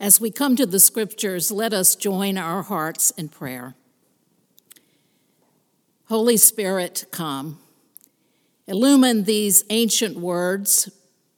As we come to the scriptures, let us join our hearts in prayer. Holy Spirit, come. Illumine these ancient words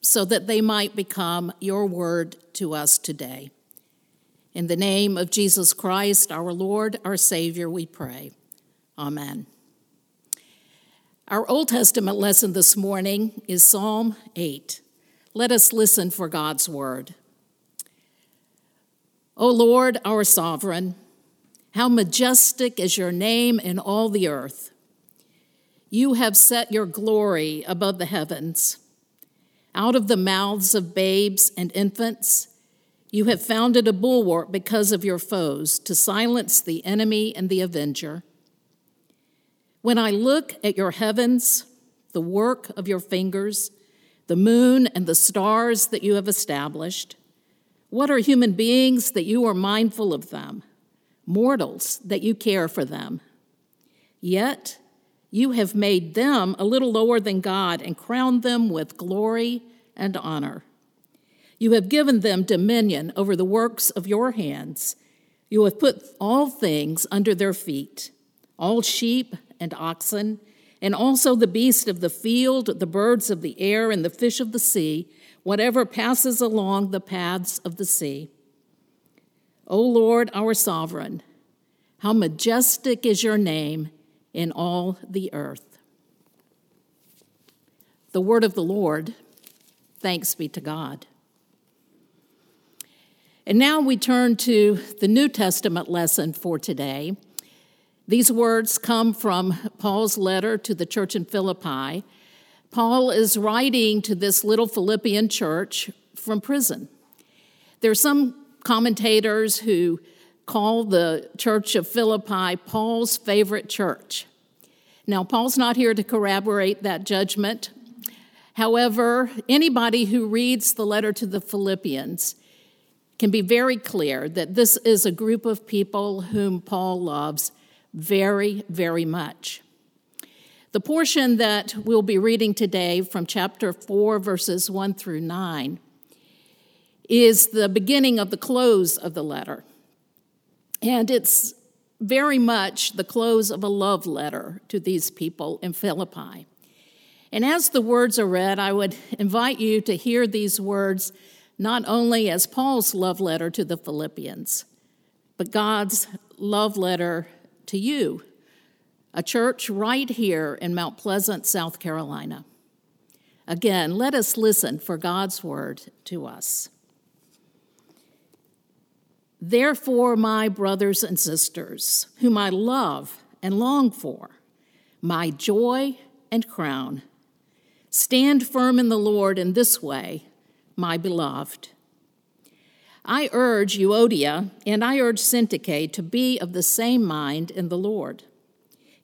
so that they might become your word to us today. In the name of Jesus Christ, our Lord, our Savior, we pray. Amen. Our Old Testament lesson this morning is Psalm 8. Let us listen for God's word. O Lord, our sovereign, how majestic is your name in all the earth. You have set your glory above the heavens. Out of the mouths of babes and infants, you have founded a bulwark because of your foes to silence the enemy and the avenger. When I look at your heavens, the work of your fingers, the moon and the stars that you have established, what are human beings that you are mindful of them, mortals that you care for them? Yet you have made them a little lower than God and crowned them with glory and honor. You have given them dominion over the works of your hands. You have put all things under their feet all sheep and oxen, and also the beasts of the field, the birds of the air, and the fish of the sea whatever passes along the paths of the sea. O Lord, our sovereign, how majestic is your name in all the earth. The word of the Lord, thanks be to God. And now we turn to the New Testament lesson for today. These words come from Paul's letter to the church in Philippi Paul is writing to this little Philippian church from prison. There are some commentators who call the church of Philippi Paul's favorite church. Now, Paul's not here to corroborate that judgment. However, anybody who reads the letter to the Philippians can be very clear that this is a group of people whom Paul loves very, very much. The portion that we'll be reading today from chapter 4, verses 1 through 9, is the beginning of the close of the letter. And it's very much the close of a love letter to these people in Philippi. And as the words are read, I would invite you to hear these words not only as Paul's love letter to the Philippians, but God's love letter to you a church right here in Mount Pleasant, South Carolina. Again, let us listen for God's word to us. Therefore, my brothers and sisters, whom I love and long for, my joy and crown, stand firm in the Lord in this way, my beloved. I urge Euodia and I urge Syntyche to be of the same mind in the Lord.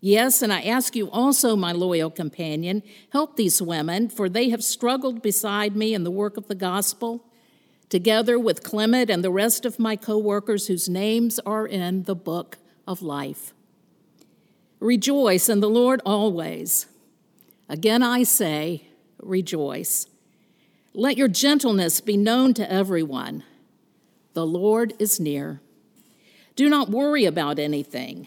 Yes, and I ask you also, my loyal companion, help these women, for they have struggled beside me in the work of the gospel, together with Clement and the rest of my co workers whose names are in the book of life. Rejoice in the Lord always. Again, I say, rejoice. Let your gentleness be known to everyone. The Lord is near. Do not worry about anything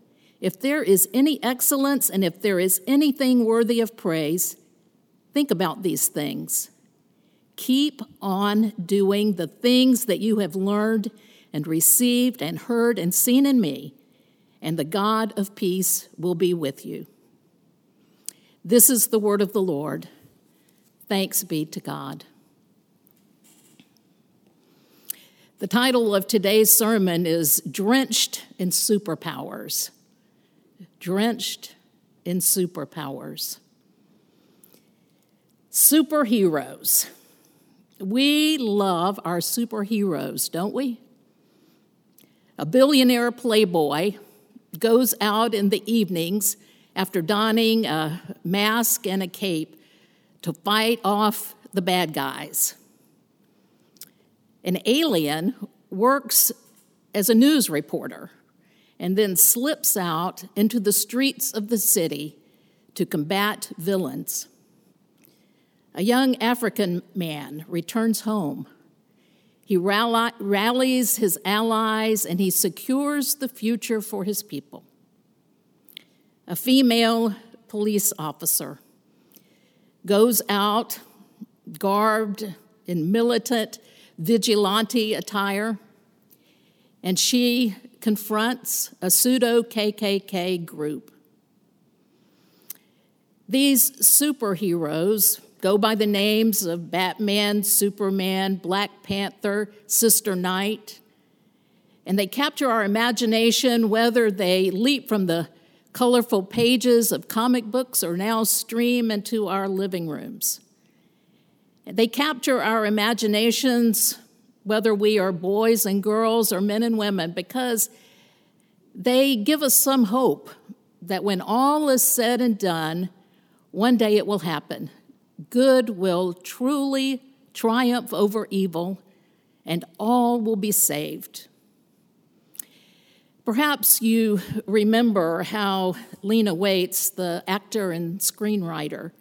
if there is any excellence and if there is anything worthy of praise, think about these things. Keep on doing the things that you have learned and received and heard and seen in me, and the God of peace will be with you. This is the word of the Lord. Thanks be to God. The title of today's sermon is Drenched in Superpowers drenched in superpowers. Superheroes. We love our superheroes, don't we? A billionaire playboy goes out in the evenings after donning a mask and a cape to fight off the bad guys. An alien works as a news reporter and then slips out into the streets of the city to combat villains. A young African man returns home. He rallies his allies and he secures the future for his people. A female police officer goes out garbed in militant vigilante attire, and she confronts a pseudo KKK group. These superheroes go by the names of Batman, Superman, Black Panther, Sister Night, and they capture our imagination whether they leap from the colorful pages of comic books or now stream into our living rooms. They capture our imaginations, whether we are boys and girls or men and women, because they give us some hope that when all is said and done, one day it will happen. Good will truly triumph over evil, and all will be saved. Perhaps you remember how Lena Waithe, the actor and screenwriter,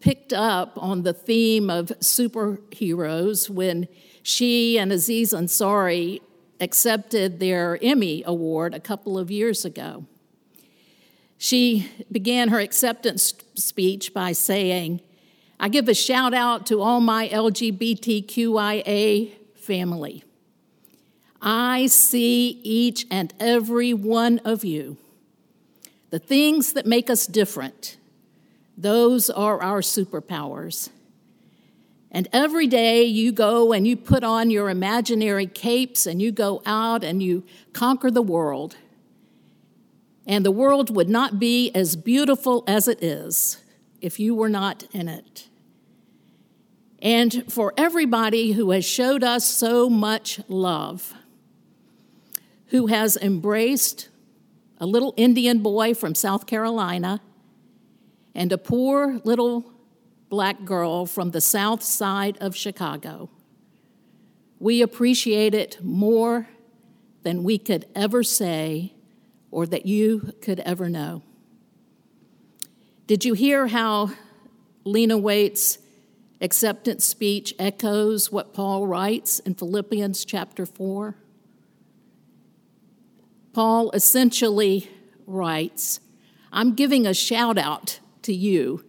picked up on the theme of superheroes when she and Aziz Ansari accepted their Emmy Award a couple of years ago. She began her acceptance speech by saying, I give a shout out to all my LGBTQIA family. I see each and every one of you. The things that make us different, those are our superpowers. And every day you go and you put on your imaginary capes and you go out and you conquer the world and the world would not be as beautiful as it is if you were not in it. And for everybody who has showed us so much love, who has embraced a little Indian boy from South Carolina and a poor little black girl from the south side of Chicago. We appreciate it more than we could ever say or that you could ever know. Did you hear how Lena Waithe's acceptance speech echoes what Paul writes in Philippians chapter 4? Paul essentially writes, I'm giving a shout out to you,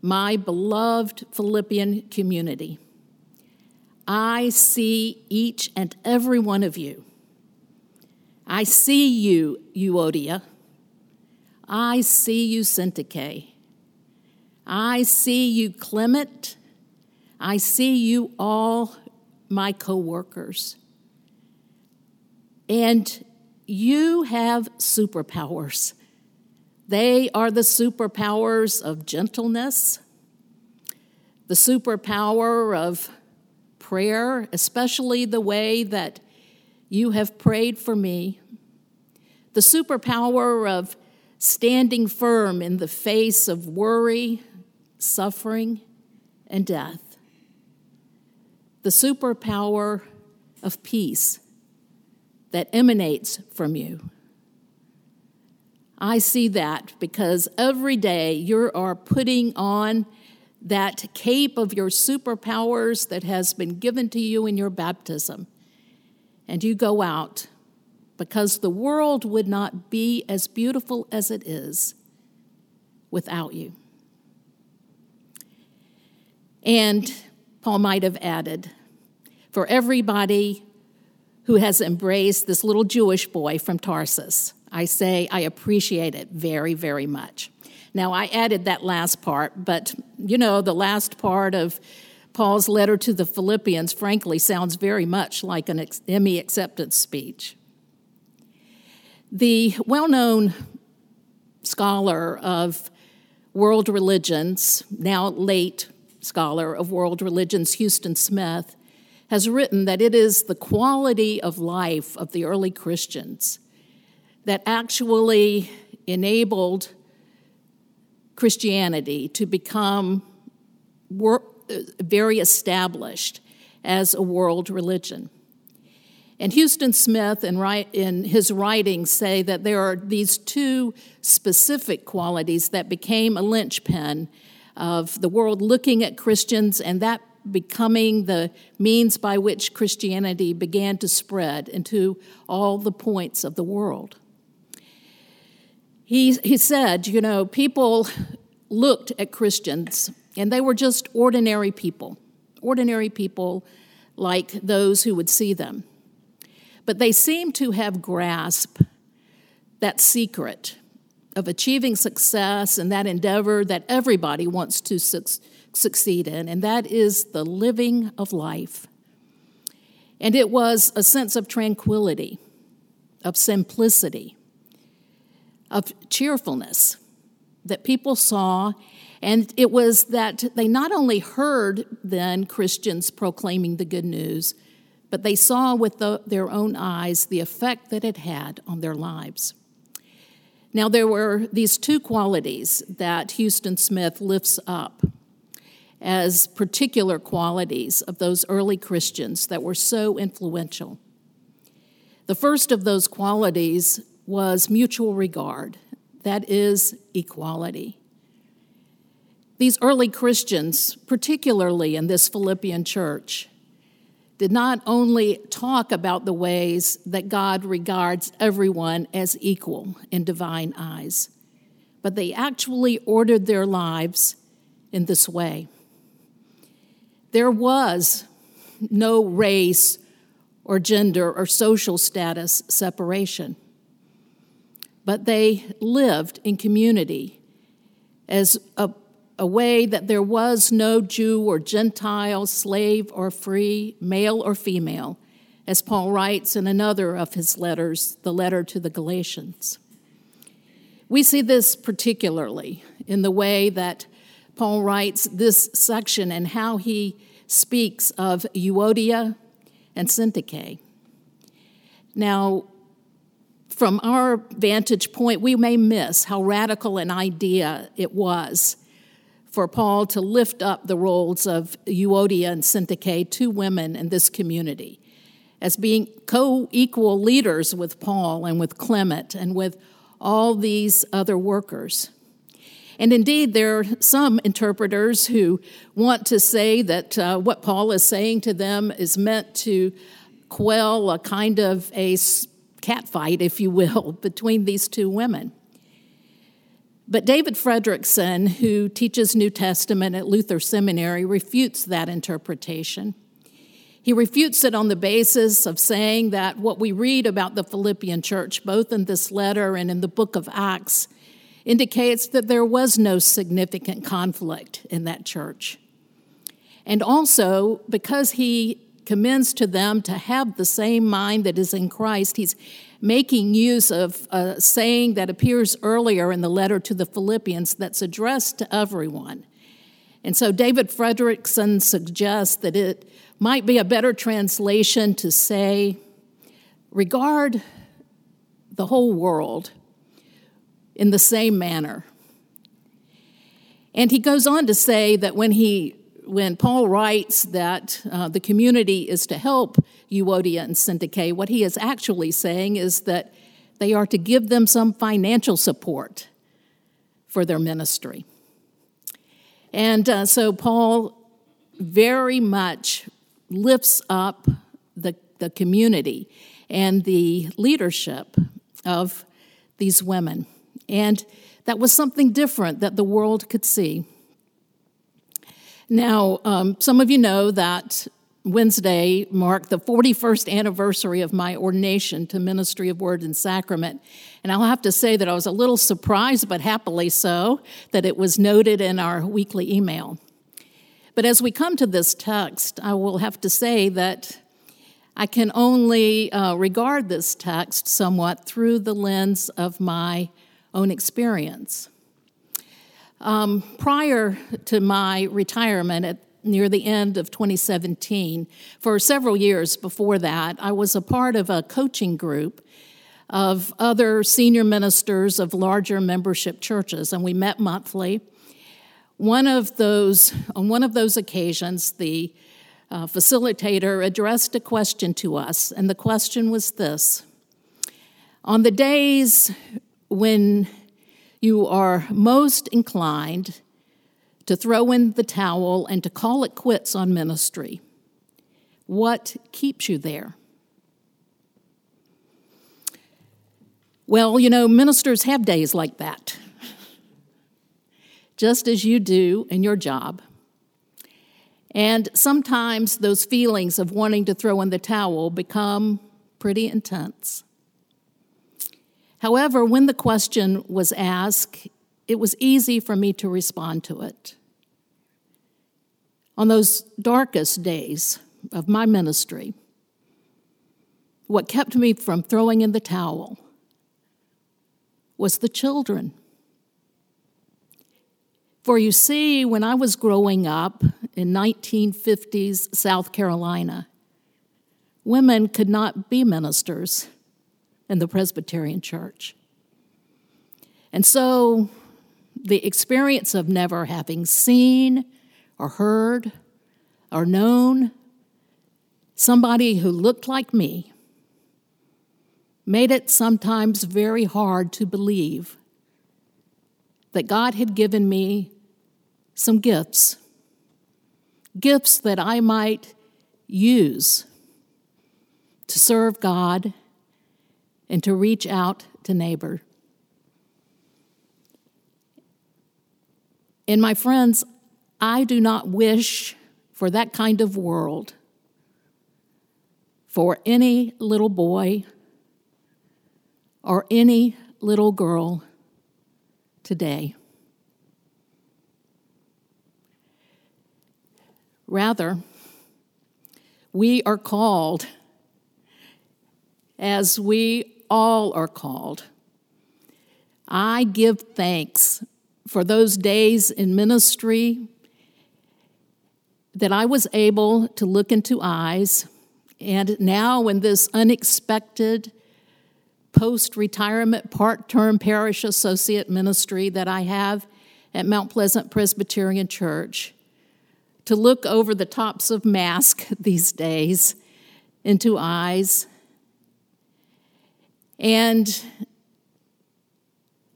my beloved Philippian community. I see each and every one of you I see you, Euodia. I see you, Syntyche. I see you, Clement. I see you, all my coworkers. And you have superpowers. They are the superpowers of gentleness, the superpower of prayer, especially the way that you have prayed for me. The superpower of standing firm in the face of worry, suffering, and death. The superpower of peace that emanates from you. I see that because every day you are putting on that cape of your superpowers that has been given to you in your baptism and you go out because the world would not be as beautiful as it is without you. And Paul might have added, for everybody who has embraced this little Jewish boy from Tarsus, I say I appreciate it very, very much. Now, I added that last part, but you know, the last part of Paul's letter to the Philippians, frankly, sounds very much like an Emmy acceptance speech. The well known scholar of world religions, now late scholar of world religions, Huston Smith, has written that it is the quality of life of the early Christians that actually enabled Christianity to become very established as a world religion. And Huston Smith, in, in his writings, say that there are these two specific qualities that became a linchpin of the world looking at Christians and that becoming the means by which Christianity began to spread into all the points of the world. He, he said, you know, people looked at Christians and they were just ordinary people, ordinary people like those who would see them. But they seemed to have grasped that secret of achieving success and that endeavor that everybody wants to su- succeed in, and that is the living of life. And it was a sense of tranquility, of simplicity, of cheerfulness that people saw. And it was that they not only heard then Christians proclaiming the good news, but they saw with the, their own eyes the effect that it had on their lives. Now, there were these two qualities that Huston Smith lifts up as particular qualities of those early Christians that were so influential. The first of those qualities was mutual regard, that is, equality. These early Christians, particularly in this Philippian church, did not only talk about the ways that God regards everyone as equal in divine eyes, but they actually ordered their lives in this way. There was no race or gender or social status separation, but they lived in community as a a way that there was no Jew or Gentile, slave or free, male or female, as Paul writes in another of his letters, the letter to the Galatians. We see this particularly in the way that Paul writes this section and how he speaks of Euodia and Syntyche. Now, from our vantage point, we may miss how radical an idea it was for Paul to lift up the roles of Euodia and Syntyche, two women in this community, as being co equal leaders with Paul and with Clement and with all these other workers. And indeed, there are some interpreters who want to say that uh, what Paul is saying to them is meant to quell a kind of a catfight, if you will, between these two women. But David Fredrickson, who teaches New Testament at Luther Seminary, refutes that interpretation. He refutes it on the basis of saying that what we read about the Philippian church, both in this letter and in the book of Acts, indicates that there was no significant conflict in that church. And also, because he commends to them to have the same mind that is in Christ, he's making use of a saying that appears earlier in the letter to the Philippians that's addressed to everyone. And so David Fredrickson suggests that it might be a better translation to say, regard the whole world in the same manner. And he goes on to say that when he when Paul writes that uh, the community is to help Euodia and Syntyche, what he is actually saying is that they are to give them some financial support for their ministry. And uh, so Paul very much lifts up the, the community and the leadership of these women. And that was something different that the world could see. Now, um, some of you know that Wednesday marked the 41st anniversary of my ordination to Ministry of Word and Sacrament. And I'll have to say that I was a little surprised, but happily so, that it was noted in our weekly email. But as we come to this text, I will have to say that I can only uh, regard this text somewhat through the lens of my own experience. Um, prior to my retirement at, near the end of 2017. For several years before that, I was a part of a coaching group of other senior ministers of larger membership churches, and we met monthly. One of those, on one of those occasions, the uh, facilitator addressed a question to us, and the question was this On the days when you are most inclined to throw in the towel and to call it quits on ministry, what keeps you there? Well, you know, ministers have days like that, just as you do in your job. And sometimes those feelings of wanting to throw in the towel become pretty intense. However, when the question was asked, it was easy for me to respond to it. On those darkest days of my ministry, what kept me from throwing in the towel was the children. For you see, when I was growing up in 1950s South Carolina, women could not be ministers in the Presbyterian Church. And so the experience of never having seen or heard or known somebody who looked like me made it sometimes very hard to believe that God had given me some gifts, gifts that I might use to serve God and to reach out to neighbor. And my friends, I do not wish for that kind of world for any little boy or any little girl today. Rather, we are called, as we all are called. I give thanks for those days in ministry that I was able to look into eyes, and now in this unexpected post retirement part term parish associate ministry that I have at Mount Pleasant Presbyterian Church to look over the tops of masks these days into eyes and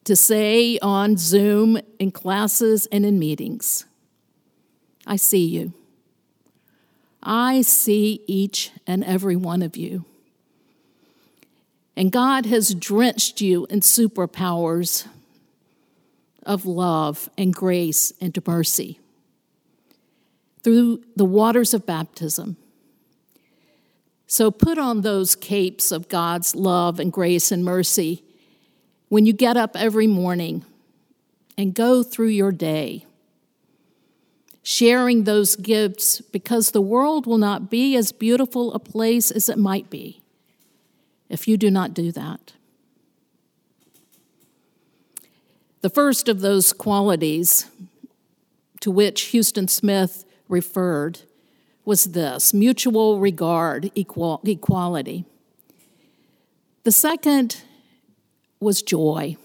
to say on Zoom in classes and in meetings, I see you. I see each and every one of you. And God has drenched you in superpowers of love and grace and mercy through the waters of baptism. So put on those capes of God's love and grace and mercy when you get up every morning and go through your day, sharing those gifts because the world will not be as beautiful a place as it might be if you do not do that. The first of those qualities to which Huston Smith referred was this mutual regard, equal, equality. The second was joy,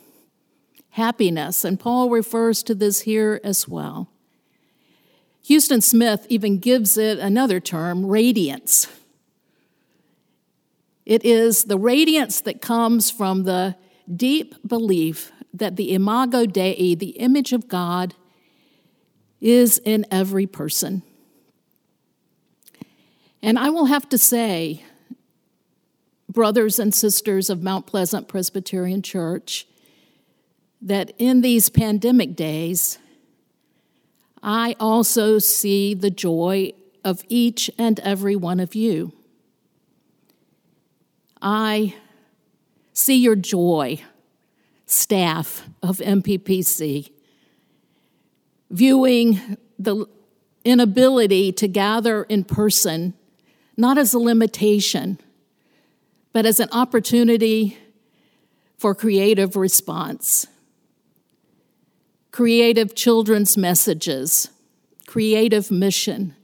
happiness, and Paul refers to this here as well. Huston Smith even gives it another term, radiance. It is the radiance that comes from the deep belief that the imago Dei, the image of God, is in every person. And I will have to say, brothers and sisters of Mount Pleasant Presbyterian Church, that in these pandemic days, I also see the joy of each and every one of you. I see your joy, staff of MPPC, viewing the inability to gather in person not as a limitation, but as an opportunity for creative response. Creative children's messages, creative mission,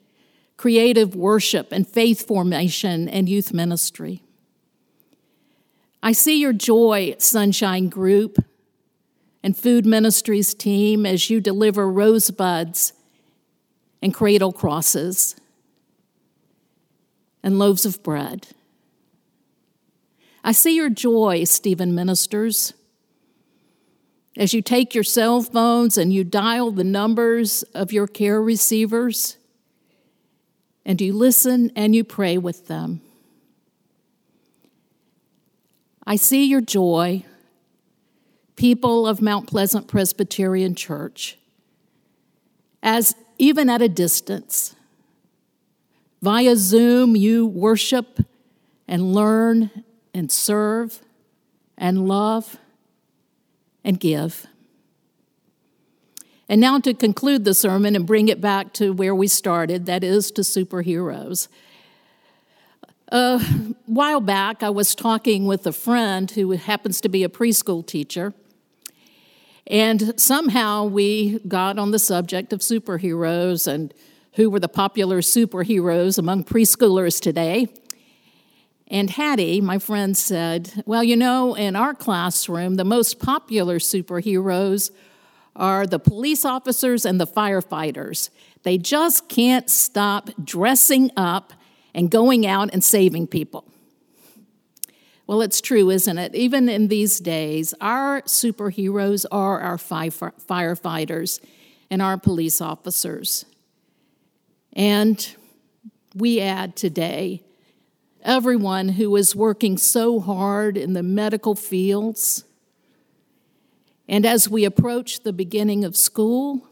creative worship, and faith formation and youth ministry. I see your joy Sunshine Group and Food Ministries team as you deliver rosebuds and cradle crosses and loaves of bread. I see your joy, Stephen Ministers, as you take your cell phones and you dial the numbers of your care receivers and you listen and you pray with them. I see your joy, people of Mount Pleasant Presbyterian Church, as even at a distance, via Zoom, you worship and learn and serve and love and give. And now to conclude the sermon and bring it back to where we started, that is to superheroes. A while back, I was talking with a friend who happens to be a preschool teacher, and somehow we got on the subject of superheroes and who were the popular superheroes among preschoolers today. And Hattie, my friend, said, Well, you know, in our classroom, the most popular superheroes are the police officers and the firefighters. They just can't stop dressing up and going out and saving people. Well, it's true, isn't it? Even in these days, our superheroes are our firefighters and our police officers. And we add today everyone who is working so hard in the medical fields. And as we approach the beginning of school,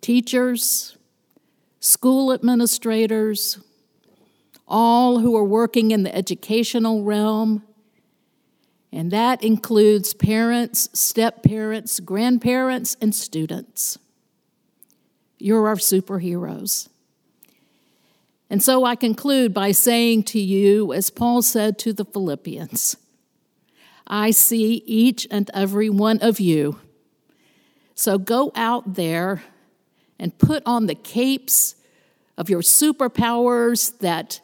teachers, school administrators, all who are working in the educational realm, and that includes parents, step parents, grandparents, and students. You're our superheroes. And so I conclude by saying to you, as Paul said to the Philippians, I see each and every one of you. So go out there and put on the capes of your superpowers that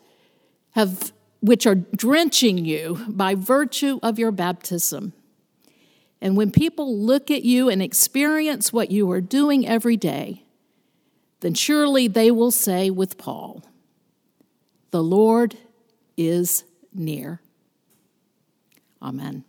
have which are drenching you by virtue of your baptism. And when people look at you and experience what you are doing every day, then surely they will say with Paul, the Lord is near. Amen.